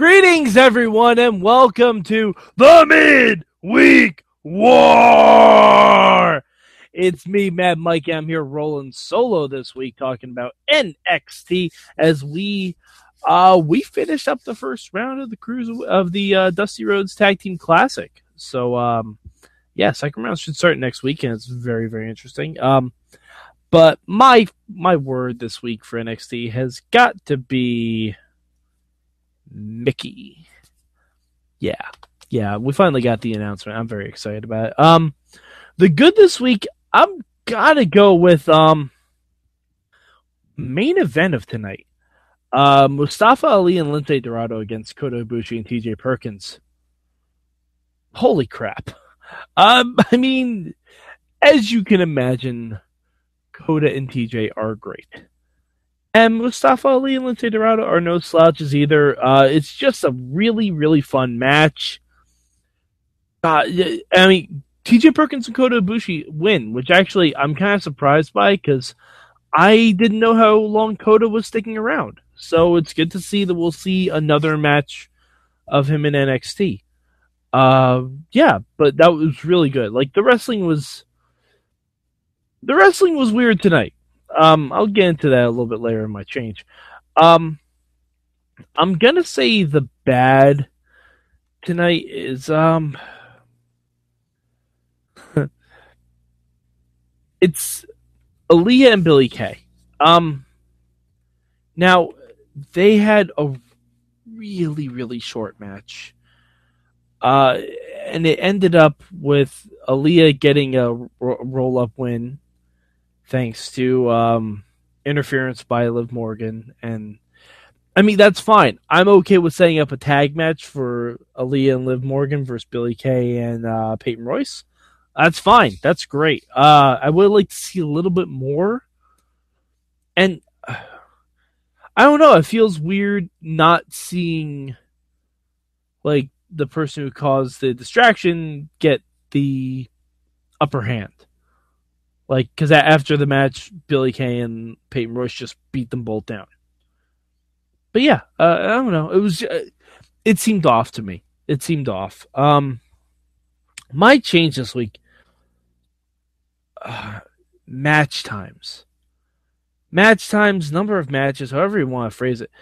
Greetings, everyone, and welcome to the Midweek War. It's me, Mad Mike. I'm here rolling solo this week, talking about NXT as we uh we finished up the first round of the cruise of the uh, Dusty Rhodes Tag Team Classic. So um yeah, second round should start next week, and it's very very interesting. Um, but my my word this week for NXT has got to be Mickie. Yeah. Yeah, we finally got the announcement. I'm very excited about it. Um the good this week, I'm gotta go with um main event of tonight. Uh, Mustafa Ali and Lince Dorado against Kota Ibushi and TJ Perkins. Holy crap. Um, I mean, as you can imagine, Kota and TJ are great. And Mustafa Ali and Lince Dorado are no slouches either. Uh, it's just a really, really fun match. Uh, I mean, TJ Perkins and Kota Ibushi win, which actually I'm kind of surprised by because I didn't know how long Kota was sticking around. So it's good to see that we'll see another match of him in NXT. Uh, yeah, but that was really good. Like the wrestling was, the wrestling was weird tonight. Um, I'll get into that a little bit later in my change. Um, I'm gonna say the bad tonight is um, it's Aliyah and Billie Kay. Um, now they had a really really short match. Uh, and it ended up with Aliyah getting a roll up win thanks to um, interference by Liv Morgan. And I mean, that's fine. I'm okay with setting up a tag match for Aliyah and Liv Morgan versus Billie Kay and uh, Peyton Royce. That's fine. That's great. Uh, I would like to see a little bit more. And uh, I don't know. It feels weird not seeing like the person who caused the distraction get the upper hand. Like, because after the match, Billie Kay and Peyton Royce just beat them both down. But yeah, uh, I don't know. It was, uh, it seemed off to me. It seemed off. Um, my change this week, uh, match times. Match times, number of matches, however you want to phrase it.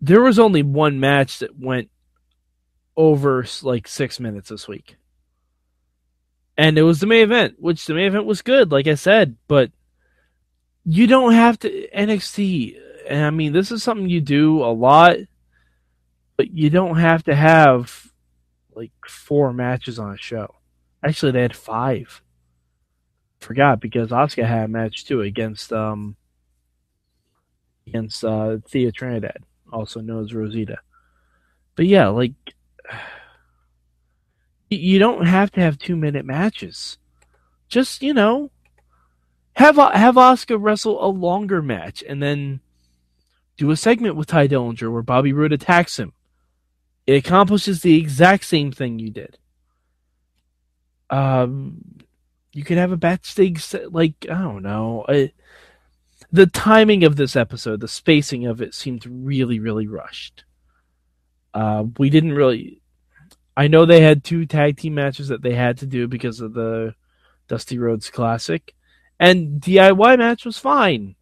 There was only one match that went over like six minutes this week. And it was the main event, which the main event was good, like I said, but you don't have to NXT. And I mean, this is something you do a lot, but you don't have to have like four matches on a show. Actually, they had five. Forgot because Asuka had a match too against um against uh Thea Trinidad, also known as Rosita. But yeah, like you don't have to have two minute matches. Just you know, have have Asuka wrestle a longer match and then do a segment with Tye Dillinger where Bobby Roode attacks him. It accomplishes the exact same thing you did. Um, you could have a backstage like I don't know. I, the timing of this episode, the spacing of it seemed really, really rushed. Uh, we didn't really I know they had two tag team matches that they had to do because of the Dusty Rhodes Classic, and DIY match was fine.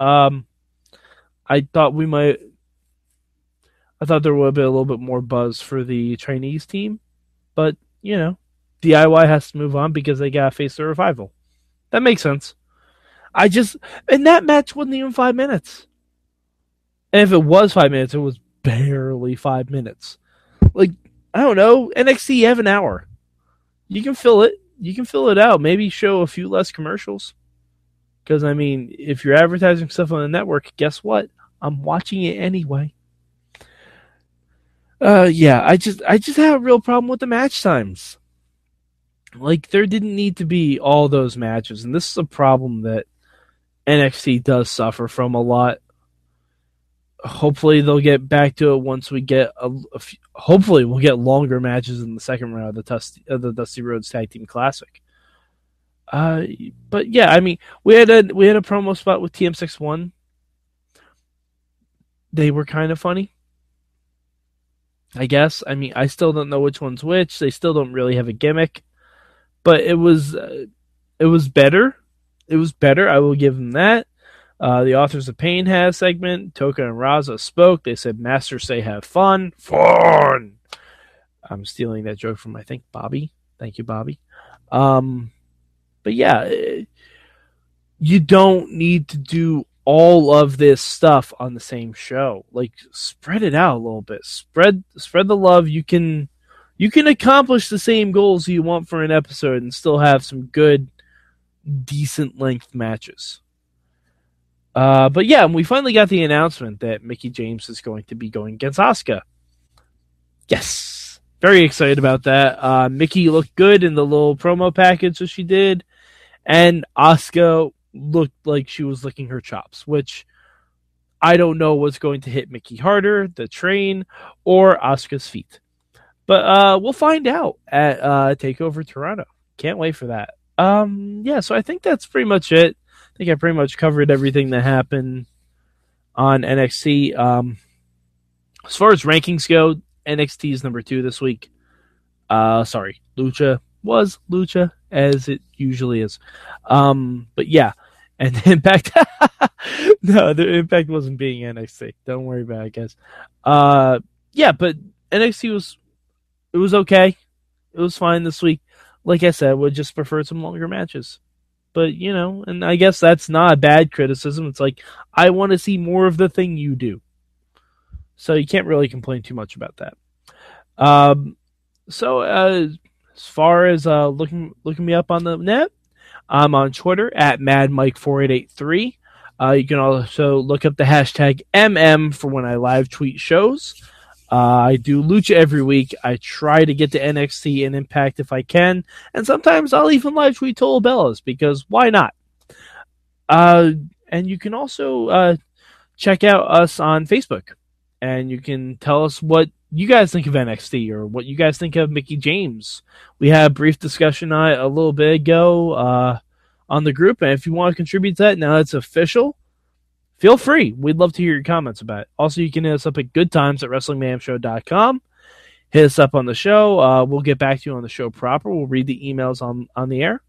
Um, I thought we might. I thought there would be a little bit more buzz for the Chinese team, but you know, DIY has to move on because they got to face the revival. That makes sense. I just and that match wasn't even five minutes. And if it was five minutes, it was barely five minutes. Like I don't know, NXT you have an hour. You can fill it. You can fill it out. Maybe show a few less commercials. Because I mean, if you're advertising stuff on the network, guess what? I'm watching it anyway. Uh, yeah, I just I just have a real problem with the match times. Like there didn't need to be all those matches, and this is a problem that NXT does suffer from a lot hopefully they'll get back to it once we get a, a few, hopefully we'll get longer matches in the second round of the Dusty, of the Dusty Rhodes Tag Team Classic. Uh, but yeah, I mean, we had a we had a promo spot with TM61. They were kind of funny. I guess. I mean, I still don't know which one's which. They still don't really have a gimmick, but it was uh, it was better. It was better. I will give them that. Uh, the authors of Pain has segment. Toka and Raza spoke. They said, "Masters say have fun, fun." I'm stealing that joke from I think Bobby. Thank you, Bobby. Um, but yeah, eh, you don't need to do all of this stuff on the same show. Like spread it out a little bit. Spread spread the love. You can you can accomplish the same goals you want for an episode and still have some good decent length matches. Uh, but yeah, we finally got the announcement that Mickie James is going to be going against Asuka. Yes, very excited about that. Uh, Mickie looked good in the little promo package that she did, and Asuka looked like she was licking her chops, which I don't know what's going to hit Mickie harder, the train or Asuka's feet. But uh, we'll find out at uh, Takeover Toronto. Can't wait for that. Um, yeah, so I think that's pretty much it. I think I pretty much covered everything that happened on NXT. Um, as far as rankings go, NXT is number two this week. Uh, sorry, Lucha was Lucha as it usually is. Um, but yeah, and Impact. no, the Impact wasn't being NXT. Don't worry about it, guys. Uh, yeah, but NXT was it was okay. It was fine this week. Like I said, would just prefer some longer matches. But you know, and I guess that's not a bad criticism. It's like I want to see more of the thing you do. So you can't really complain too much about that. Um, so uh, as far as uh, looking looking me up on the net, I'm on Twitter at MadMike4883. Uh, you can also look up the hashtag MM for when I live tweet shows. Uh, I do Lucha every week. I try to get to NXT and Impact if I can, and sometimes I'll even live tweet Total Bellas because why not? Uh, and you can also uh, check out us on Facebook, and you can tell us what you guys think of NXT or what you guys think of Mickie James. We had a brief discussion on it a little bit ago uh, on the group, and if you want to contribute to that, now it's official. Feel free. We'd love to hear your comments about it. Also, you can hit us up at goodtimes at wrestlingmayhemshow.com. Hit us up on the show. Uh, we'll get back to you on the show proper. We'll read the emails on, on the air.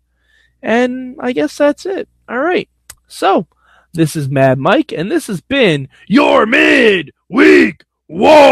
And I guess that's it. All right. So, this is Mad Mike, and this has been your Mid Week War.